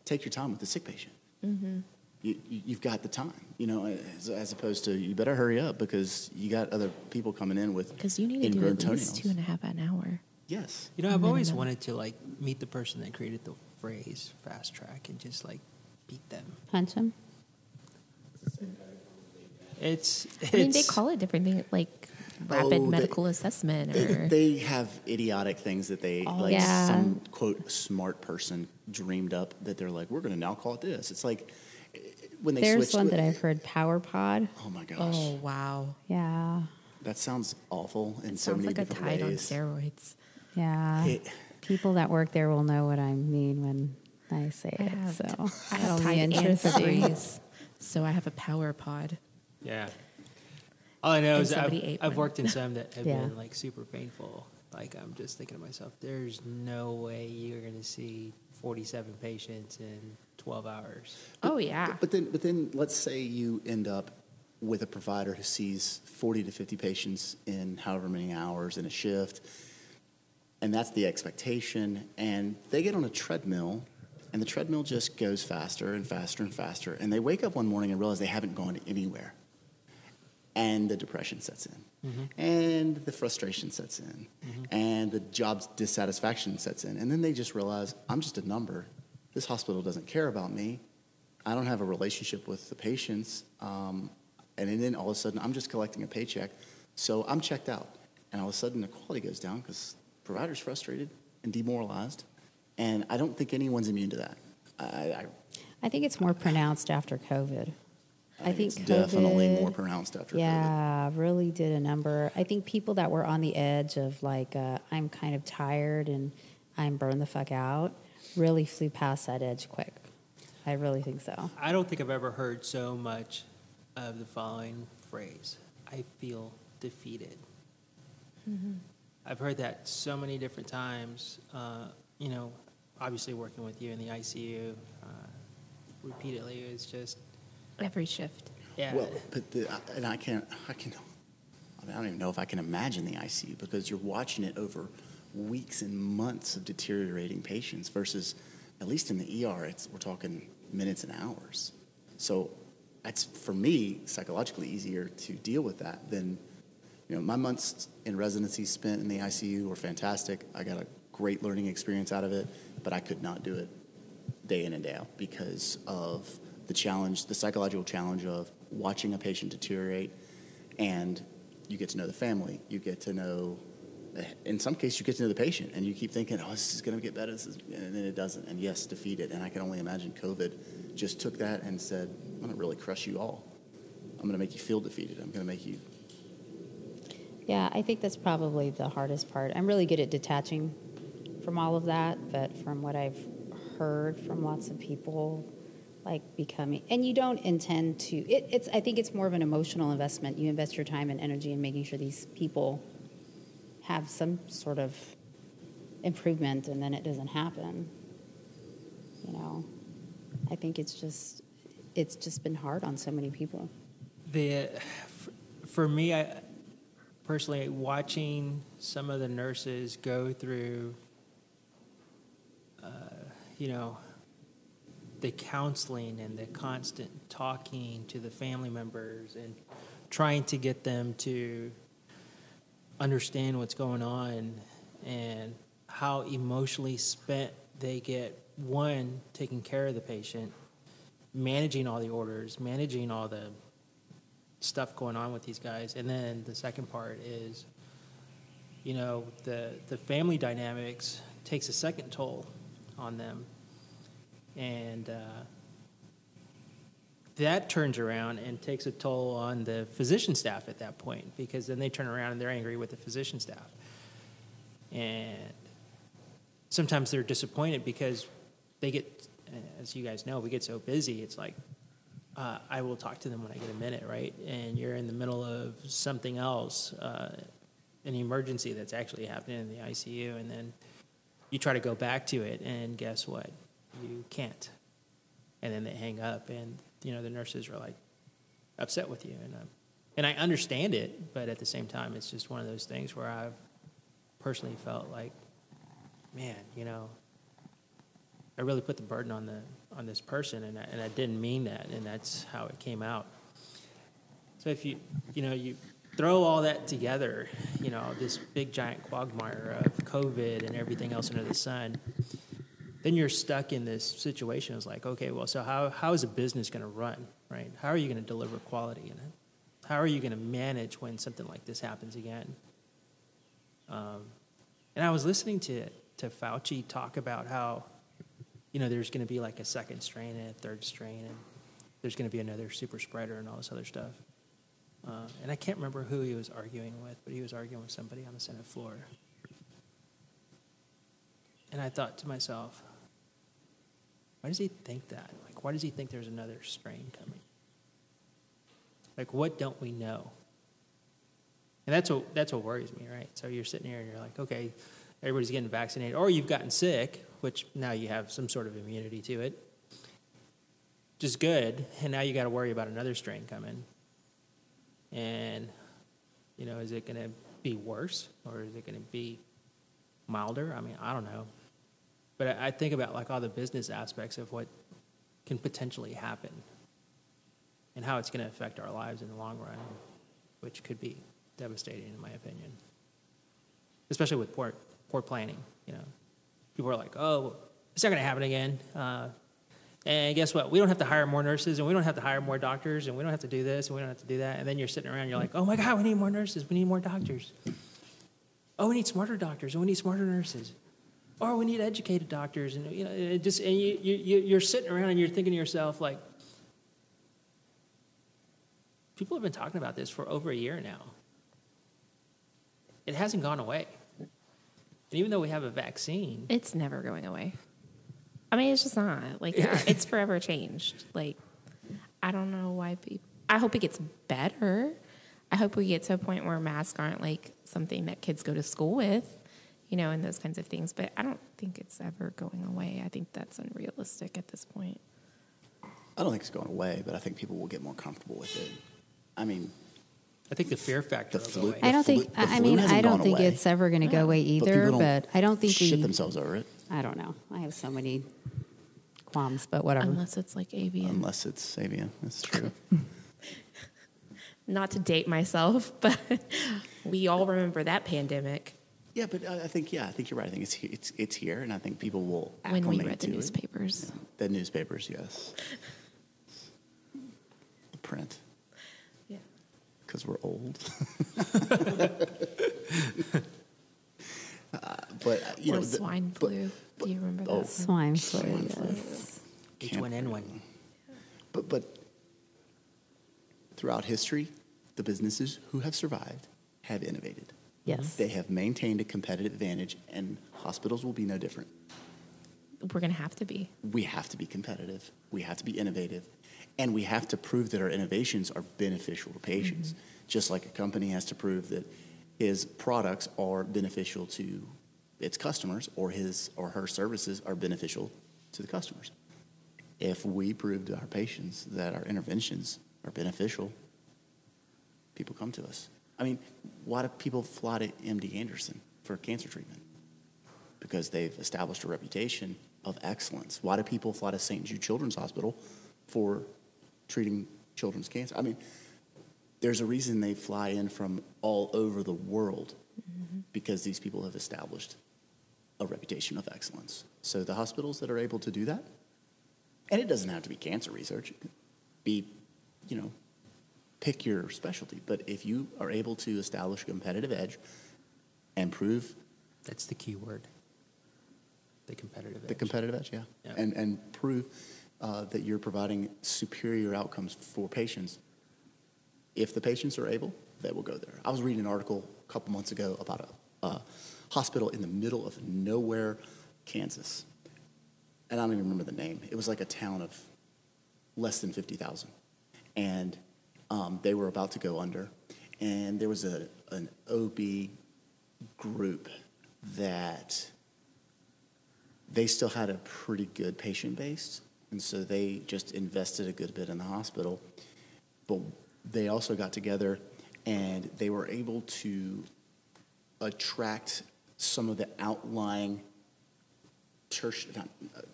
A: take your time with the sick patient.
D: Mm-hmm.
A: You, you, you've got the time, you know, as, as opposed to you better hurry up because you got other people coming in with
D: Because you need to do
A: ingrown
D: at
A: toenails.
D: least two and a half an hour.
A: yes.
B: You know, I've always wanted to like meet the person that created the phrase fast track and just like beat them.
C: Punch him.
B: It's, it's
D: I mean, they call it different things like rapid
A: Oh, they-
D: medical assessment
A: They,
D: or.
A: they have idiotic things that they oh, like
C: yeah.
A: some quote smart person dreamed up that they're like we're going to now call it this. It's like when they
C: There's
A: switched
C: one
A: with-
C: that I've heard, Power Pod.
A: Oh my gosh,
D: oh, wow.
C: Yeah.
A: that sounds awful in
D: It
A: so
D: sounds
A: many
D: like a
A: different
D: tide on steroids.
C: Yeah.
A: It-
C: People that work there will know what I mean when I say
D: I
C: it.
D: have,
C: so
D: I [LAUGHS]
C: that'll
D: have
C: be
D: tide and
C: interesting.
D: So I have a power pod.
B: Yeah. All I know
D: And
B: is I've, I've worked in some that [LAUGHS] have
C: Yeah.
B: been like super painful. Like I'm just thinking to myself, there's no way you're going to see 47 patients in 12 hours.
D: Oh, yeah.
A: But then, but then, let's say you end up with a provider who sees 40 to 50 patients in however many hours in a shift, and that's the expectation. And they get on a treadmill, and the treadmill just goes faster and faster and faster. And they wake up one morning and realize they haven't gone anywhere. And the depression sets in, and the frustration sets in, and the job dissatisfaction sets in. And then they just realize, I'm just a number. This hospital doesn't care about me. I don't have a relationship with the patients. Um, and then all of a sudden, I'm just collecting a paycheck. So I'm checked out. And all of a sudden, the quality goes down because provider's frustrated and demoralized. And I don't think anyone's immune to that. I, I,
C: I think it's more pronounced after COVID. I, think
A: it's definitely more pronounced after COVID.
C: Yeah, really did a number. I think people that were on the edge of like, uh, I'm kind of tired and I'm burned the fuck out, really flew past that edge quick. I really think so.
B: I don't think I've ever heard so much of the following phrase I feel defeated. I've heard that so many different times. Uh, you know, obviously working with you in the ICU uh, repeatedly is just,
D: Every shift.
B: yeah.
A: Well, but the, I- and I can't, I can, I, mean, I don't even know if I can imagine the ICU because you're watching it over weeks and months of deteriorating patients versus, at least in the ER, it's, we're talking minutes and hours. So it's, for me, psychologically easier to deal with that than, you know, my months in residency spent in the ICU were fantastic. I got a great learning experience out of it, but I could not do it day in and day out because of the challenge, the psychological challenge of watching a patient deteriorate, and you get to know the family, you get to know, in some cases, you get to know the patient, and you keep thinking, "Oh, this is going to get better," and then it doesn't. And yes, defeat it. And I can only imagine COVID just took that and said, "I'm going to really crush you all. I'm going to make you feel defeated. I'm going to make you."
C: Yeah, I think that's probably the hardest part. I'm really good at detaching from all of that, but from what I've heard from lots of people, like becoming, and you don't intend to. It, it's. I think it's more of an emotional investment. You invest your time and energy in making sure these people have some sort of improvement, and then it doesn't happen. You know, I think it's just, it's just been hard on so many people.
B: the for me I personally watching some of the nurses go through uh, you know the counseling and the constant talking to the family members and trying to get them to understand what's going on and how emotionally spent they get. One taking care of the patient managing all the orders managing all the stuff going on with these guys. And then the second part is you know the the family dynamics takes a second toll on them. And uh, that turns around and takes a toll on the physician staff at that point because then they turn around and they're angry with the physician staff. And sometimes they're disappointed because they get as you guys know we get so busy it's like uh, I will talk to them when I get a minute, right? And you're in the middle of something else, uh, an emergency that's actually happening in the ICU, and then you try to go back to it, and guess what? You can't. And then they hang up, and you know the nurses are like upset with you, and uh, and I understand it, but at the same time, it's just one of those things where I've personally felt like, man, you know, I really put the burden on the on this person, and I, and I didn't mean that, and that's how it came out. So if you you know you throw all that together, you know this big giant quagmire of COVID and everything else under the sun, then you're stuck in this situation. It's like, okay, well, so how how is a business going to run, right? How are you going to deliver quality in it? How are you going to manage when something like this happens again? Um, and I was listening to to Fauci talk about how you know, there's going to be like a second strain and a third strain, and there's going to be another super spreader and all this other stuff. Uh, and I can't remember who he was arguing with, but he was arguing with somebody on the Senate floor. And I thought to myself, why does he think that? Like, why does he think there's another strain coming? Like, what don't we know? And that's what, that's what worries me, right? So you're sitting here and you're like, okay, everybody's getting vaccinated, or you've gotten sick, which now you have some sort of immunity to it, which is good. And now you got to worry about another strain coming. And, you know, is it going to be worse or is it going to be milder? I mean, I don't know. But I, think about like all the business aspects of what can potentially happen and how it's going to affect our lives in the long run, which could be devastating, in my opinion, especially with poor, poor planning, you know people are like, oh, it's not going to happen again. Uh, and guess what? We don't have to hire more nurses, and we don't have to hire more doctors, and we don't have to do this, and we don't have to do that. And then you're sitting around, you're like, oh my God, we need more nurses, we need more doctors. Oh, we need smarter doctors, and we need smarter nurses. Or we need educated doctors, and you know, just and you, you you're sitting around and you're thinking to yourself like, people have been talking about this for over a year now. It hasn't gone away. And even though we have a vaccine,
D: It's never going away. I mean, it's just not. Like, it's forever changed. Like, I don't know why people. I hope it gets better. I hope we get to a point where masks aren't like something that kids go to school with, you know, and those kinds of things. But I don't think it's ever going away. I think that's unrealistic at this point.
A: I don't think it's going away, but I think people will get more comfortable with it. I mean,
B: I think the fear factor
A: The flu-
B: go.
C: I don't think.
A: the
C: I I mean, I don't think
A: away.
C: it's ever going to go away either.
A: people
C: But, I don't think
A: shit
C: we.
A: themselves over it
C: I don't know. I have so many qualms, but whatever.
D: Unless it's like avian.
A: unless it's avian. That's [LAUGHS] true.
D: Not to date myself, [LAUGHS] but we all remember that pandemic
A: yeah, but I I think yeah, I think you're right. I think it's it's it's here, and I think people will
D: when we read the
A: to it.
D: newspapers.
A: The newspapers, yes. The print,
D: Yeah.
A: Because we're old. [LAUGHS] Uh, but uh, you
D: or
A: know, the-
D: swine
A: but-
D: flu. Do you remember
A: oh.
D: that?
C: Swine flu.
A: Swine flu.
C: yes.
B: H1N1.
A: But but throughout history, the businesses who have survived have innovated.
C: Yes.
A: They have maintained a competitive advantage, and hospitals will be no different.
D: We're going to have to be.
A: We have to be competitive. We have to be innovative. And we have to prove that our innovations are beneficial to patients, mm-hmm. just like a company has to prove that his products are beneficial to its customers or his or her services are beneficial to the customers. If we prove to our patients that our interventions are beneficial, people come to us. I mean, why do people fly to MD Anderson for cancer treatment? Because they've established a reputation of excellence. Why do people fly to St. Jude Children's Hospital for treating children's cancer? I mean, there's a reason they fly in from all over the world because these people have established a reputation of excellence. So the hospitals that are able to do that, and it doesn't have to be cancer research, it could be, you know, pick your specialty. But if you are able to establish a competitive edge and prove
B: That's the key word. The competitive edge.
A: the competitive edge, yeah,
B: Yeah.
A: and and prove uh, that you're providing superior outcomes for patients. If the patients are able, they will go there. I was reading an article a couple months ago about a, a hospital in the middle of nowhere, Kansas, and I don't even remember the name. It was like a town of less than fifty thousand, and um, they were about to go under, and there was a an OB group that they still had a pretty good patient base, and so they just invested a good bit in the hospital. But they also got together and they were able to attract some of the outlying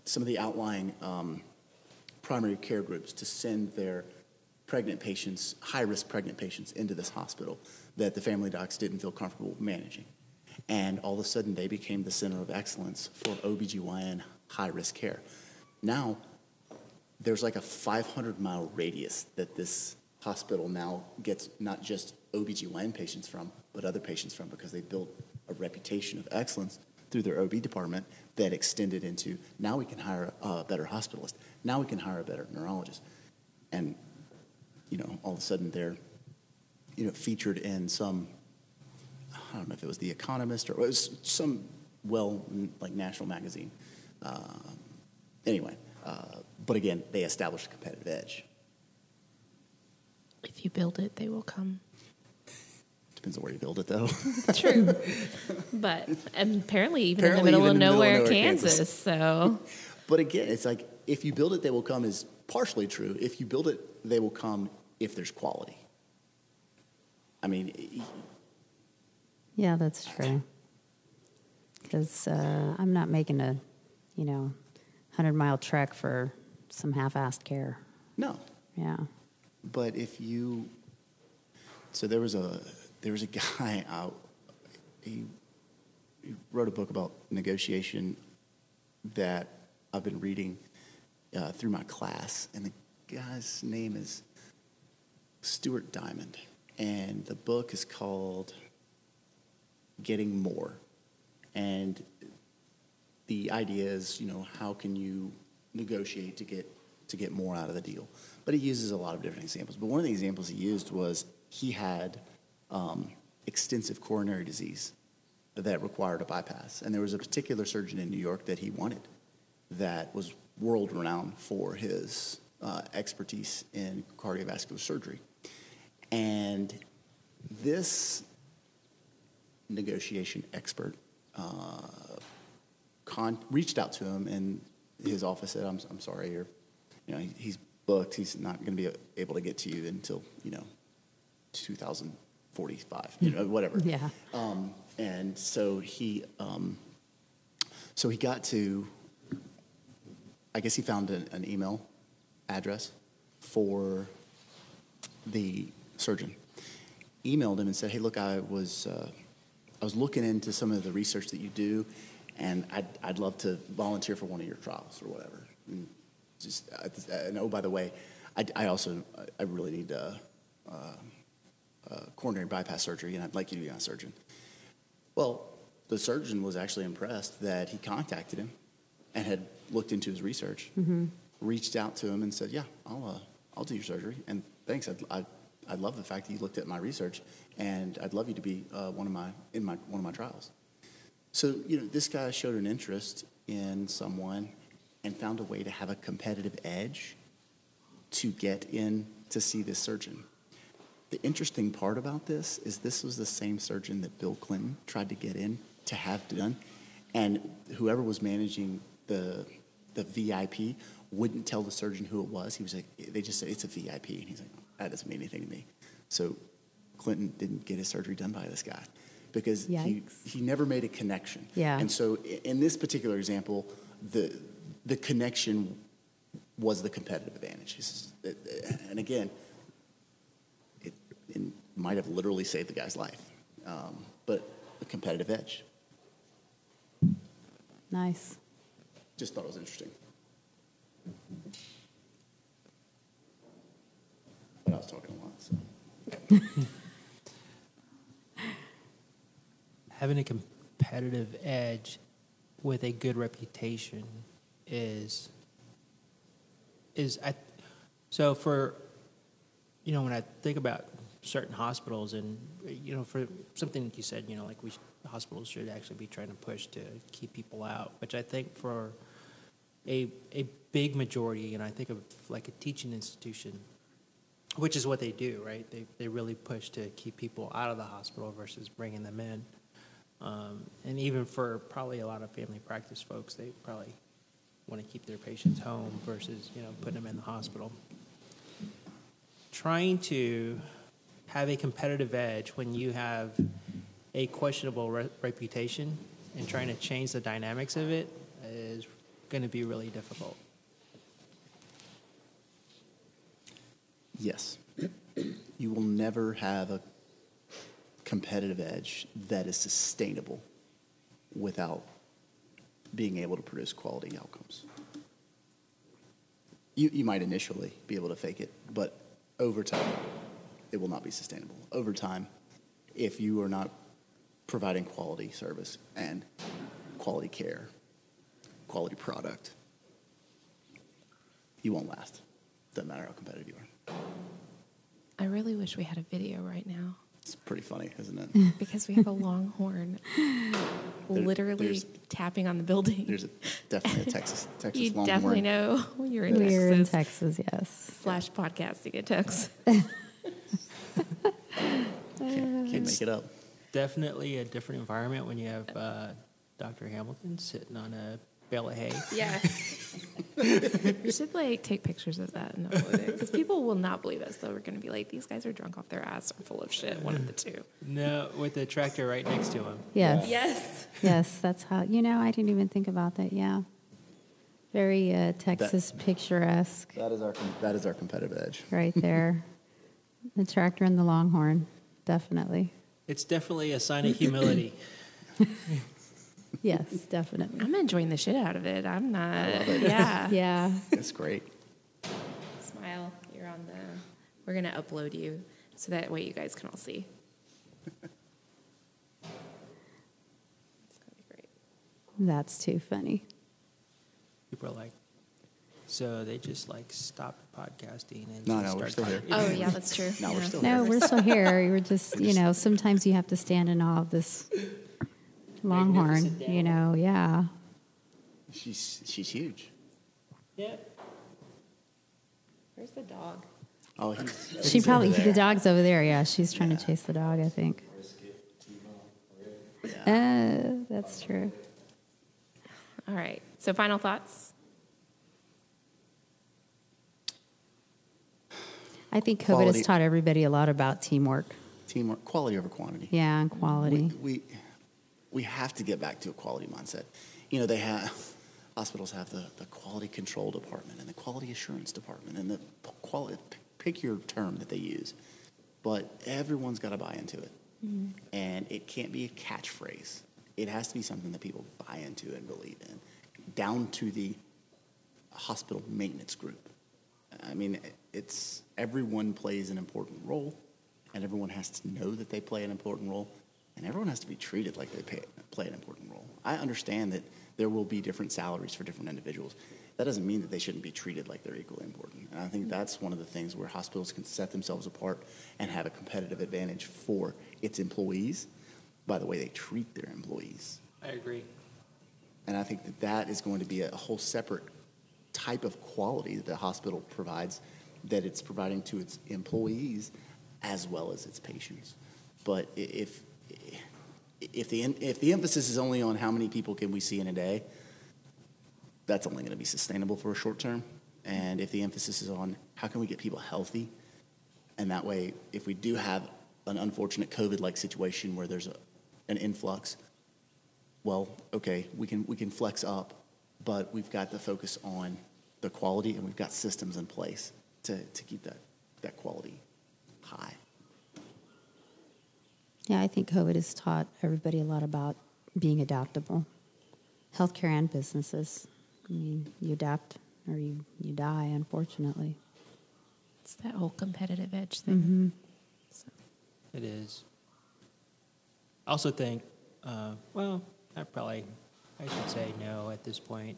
A: some of the outlying um, primary care groups to send their pregnant patients, high-risk pregnant patients, into this hospital that the family docs didn't feel comfortable managing. And all of a sudden, they became the center of excellence for OBGYN high-risk care. Now, there's like a 500-mile radius that this hospital now gets not just OBGYN patients from, but other patients from because they built a reputation of excellence through their OB department that extended into now we can hire a better hospitalist. Now we can hire a better neurologist. And, you know, all of a sudden they're, you know, featured in some, I don't know if it was The Economist or it was some well, like national magazine. Uh, anyway, uh, but again, they established a competitive edge.
D: If you build it, they will come.
A: Depends on where you build it, though. [LAUGHS]
D: True. [LAUGHS] but apparently, even
A: Apparently
D: in the middle of
A: in the middle of
D: nowhere,
A: nowhere,
D: Kansas.
A: Kansas.
D: So [LAUGHS]
A: But again, it's like if you build it, they will come is partially true. If you build it, they will come if there's quality. I mean,
E: Yeah, that's true. Because uh, I'm not making a, you know, hundred mile trek for some half-assed care.
A: no.
E: Yeah.
A: But if you, so there was a there was a [LAUGHS] guy out. He, he wrote a book about negotiation that I've been reading uh, through my class, and the guy's name is Stuart Diamond, and the book is called Getting More, and the idea is, you know, how can you negotiate to get to get more out of the deal? But he uses a lot of different examples. But one of the examples he used was he had um, extensive coronary disease that required a bypass, and there was a particular surgeon in New York that he wanted that was world renowned for his uh, expertise in cardiovascular surgery, and this negotiation expert uh, reached out to him, and his office said, "I'm, I'm sorry, you're, you know, he- he's booked. He's not going to be able to get to you until you know, 2045, you know, whatever."
E: Yeah.
A: Um, and so he, um, so he got to, I guess he found an, an email address for the surgeon. Emailed him and said, "Hey, look, I was uh, I was looking into some of the research that you do, and I'd I'd love to volunteer for one of your trials or whatever. And just uh, and oh, by the way, I, I also I really need uh, uh, uh, coronary bypass surgery, and I'd like you to be my surgeon." Well, the surgeon was actually impressed that he contacted him and had looked into his research, reached out to him and said, "Yeah, I'll uh, I'll do your surgery, and thanks. I'd, I I love the fact that you looked at my research, and I'd love you to be uh, one of my in my one of my trials." So you know, this guy showed an interest in someone and found a way to have a competitive edge to get in to see this surgeon. The interesting part about this is this was the same surgeon that Bill Clinton tried to get in to have done, and whoever was managing the the VIP wouldn't tell the surgeon who it was. He was like, they just said it's a VIP, and he's like, that doesn't mean anything to me. So Clinton didn't get his surgery done by this guy because he he never made a connection.
E: Yeah.
A: And so in this particular example, the the connection was the competitive advantage. And again, it, it might have literally saved the guy's life, um, but a competitive edge.
E: Nice.
A: Just thought it was interesting. But I was talking a lot, so. [LAUGHS]
B: having a competitive edge with a good reputation is is I so for you know when I think about certain hospitals and you know for something like you said you know like we hospitals should actually be trying to push to keep people out which I think for a a big majority and I think of like a teaching institution which is what they do right? They they really push to keep people out of the hospital versus bringing them in um, and even for probably a lot of family practice folks, they probably want to keep their patients home versus, you know, putting them in the hospital. trying to have a competitive edge when you have a questionable re- reputation and trying to change the dynamics of it is going to be really difficult.
A: Yes. You will never have a competitive edge that is sustainable without being able to produce quality outcomes. You, you might initially be able to fake it, but over time, it will not be sustainable. Over time, if you are not providing quality service and quality care, quality product, you won't last. Doesn't matter how competitive you are.
D: I really wish we had a video right now
A: It's pretty funny, isn't it? [LAUGHS]
D: because we have a longhorn [LAUGHS]
A: There-
D: literally tapping on the building.
A: There's a, definitely a Texas [LAUGHS] Texas
D: you
A: Longhorn.
D: definitely know when you're in
E: We're in
D: Texas
E: Texas, yes.
D: slash podcasting at Texas.
A: Can't, can't make it up.
B: Definitely a different environment when you have uh, Dr. Hamilton sitting on a bale of hay.
D: Yeah. [LAUGHS] we should like take pictures of that and upload it because people will not believe us. Though we're going to be like, these guys are drunk off their ass or full of shit. One of the two.
B: No, with the tractor right next to him.
E: Yes.
D: Yes.
E: Yes, that's how, you know, I didn't even think about that. Yeah. Very uh, Texas picturesque
A: That is our that is our competitive edge.
E: right there. [LAUGHS] the tractor and the longhorn, definitely.
B: It's definitely a sign of humility. [LAUGHS]
E: Yes, definitely.
D: I'm enjoying the shit out of it. I'm not.
A: love it.
D: Yeah. [LAUGHS]
E: Yeah.
A: It's great.
D: Smile. You're on the. We're gonna upload you so that way you guys can all see. It's gonna be great.
E: That's too funny.
B: People are like, so they just like stopped podcasting and
A: No,
B: just
A: no, we're
B: start
A: still here.
D: Oh yeah, that's true.
A: No, we're
D: Yeah.
A: still
E: No,
A: here.
E: we're still here. [LAUGHS] We're just, you know, sometimes you have to stand in awe of this longhorn,
B: Magnificent
E: you know, yeah.
A: She's she's huge.
B: Yep.
D: Where's the dog?
A: Oh, he's,
E: She
A: he's
E: probably, the dog's over there. Yeah, she's trying to chase the dog, I think. Uh, that's true.
D: All right. So final thoughts.
E: I think COVID
A: Quality.
E: has taught everybody a lot about teamwork.
A: Teamwork, quality over quantity.
E: Yeah, and quality.
A: We, we we have to get back to a quality mindset. You know, they have hospitals have the, the quality control department and the quality assurance department and the quality pick your term that they use, but everyone's got to buy into it, mm-hmm. and it can't be a catchphrase. It has to be something that people buy into and believe in, down to the hospital maintenance group. I mean, it's everyone plays an important role, and everyone has to know that they play an important role, and everyone has to be treated like they pay, play an important role. I understand that there will be different salaries for different individuals. That doesn't mean that they shouldn't be treated like they're equally important. And I think mm-hmm. that's one of the things where hospitals can set themselves apart and have a competitive advantage for its employees by the way they treat their employees.
B: I agree.
A: And I think that that is going to be a whole separate type of quality that the hospital provides, that it's providing to its employees as well as its patients. But if if the if the emphasis is only on how many people can we see in a day, that's only going to be sustainable for a short term. And if the emphasis is on how can we get people healthy, and that way, if we do have an unfortunate COVID-like situation where there's a, an influx, well, okay, we can we can flex up, but we've got to focus on the quality, and we've got systems in place to, to keep that that quality high.
E: Yeah, I think COVID has taught everybody a lot about being adaptable. Healthcare and businesses. I mean, you adapt or you, you die, unfortunately.
D: It's that whole competitive edge thing. So,
B: It is. I also think, uh, well, I probably, I should say no at this point.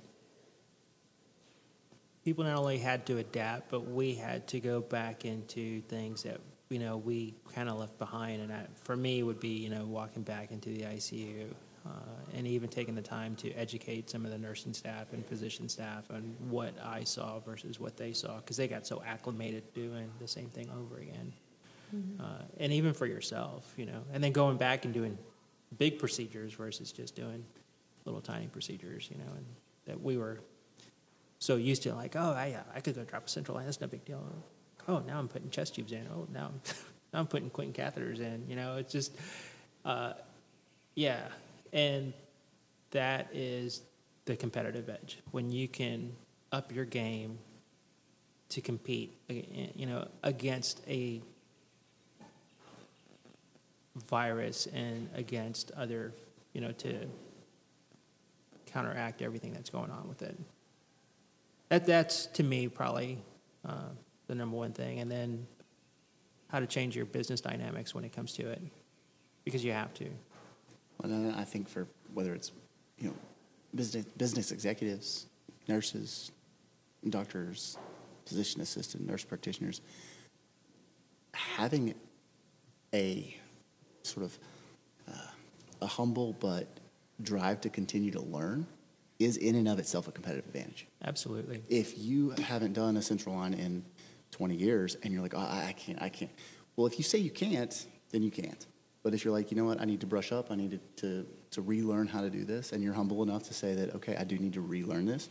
B: People not only had to adapt, but we had to go back into things that you know we kind of left behind. And for me, would be you know walking back into the ICU, uh, and even taking the time to educate some of the nursing staff and physician staff on what I saw versus what they saw, because they got so acclimated doing the same thing over again uh, and even for yourself, you know, and then going back and doing big procedures versus just doing little tiny procedures, you know, and that we were so used to like, oh, I, I could go drop a central line, that's no big deal. Oh, now I'm putting chest tubes in. Oh, now I'm, [LAUGHS] now I'm putting Quinton catheters in. You know, it's just, uh, yeah. And that is the competitive edge when you can up your game to compete, you know, against a virus and against other, you know, to counteract everything that's going on with it. That that's to me probably uh, the number one thing, and then how to change your business dynamics when it comes to it, because you have to.
A: Well, then I think for whether it's you know business business executives, nurses, doctors, physician assistant, nurse practitioners, having a sort of uh, a humble but drive to continue to learn is in and of itself a competitive advantage.
B: Absolutely.
A: If you haven't done a central line in 20 years and you're like, oh, I can't, I can't. Well, if you say you can't, then you can't. But if you're like, you know what, I need to brush up, I need to, to, to relearn how to do this, and you're humble enough to say that, okay, I do need to relearn this,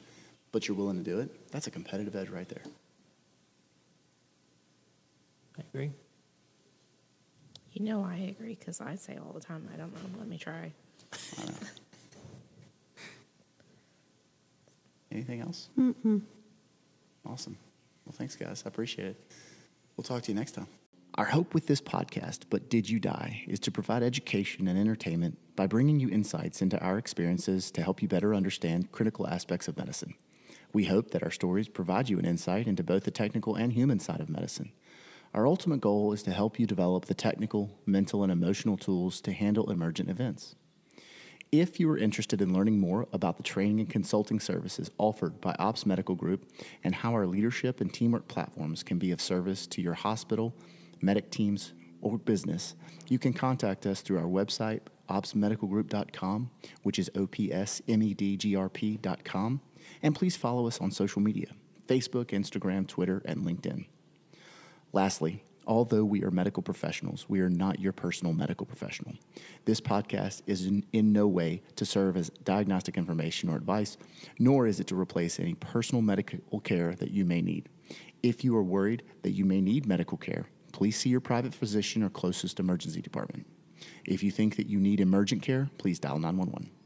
A: but you're willing to do it, that's a competitive edge right there.
B: I agree.
D: You know I agree because I say all the time, I don't know, let me try.
A: I know. [LAUGHS] Anything else? mm Awesome. Well, thanks, guys. I appreciate it. We'll talk to you next time. Our hope with this podcast, But Did You Die, is to provide education and entertainment by bringing you insights into our experiences to help you better understand critical aspects of medicine. We hope that our stories provide you an insight into both the technical and human side of medicine. Our ultimate goal is to help you develop the technical, mental, and emotional tools to handle emergent events. If you are interested in learning more about the training and consulting services offered by Ops Medical Group and how our leadership and teamwork platforms can be of service to your hospital, medic teams, or business, you can contact us through our website, opsmedicalgroup.com, which is opsmedgrp.com, and please follow us on social media Facebook, Instagram, Twitter, and LinkedIn. Lastly, Although we are medical professionals, we are not your personal medical professional. This podcast is in, in, no way to serve as diagnostic information or advice, nor is it to replace any personal medical care that you may need. If you are worried that you may need medical care, please see your private physician or closest emergency department. If you think that you need emergent care, please dial 911.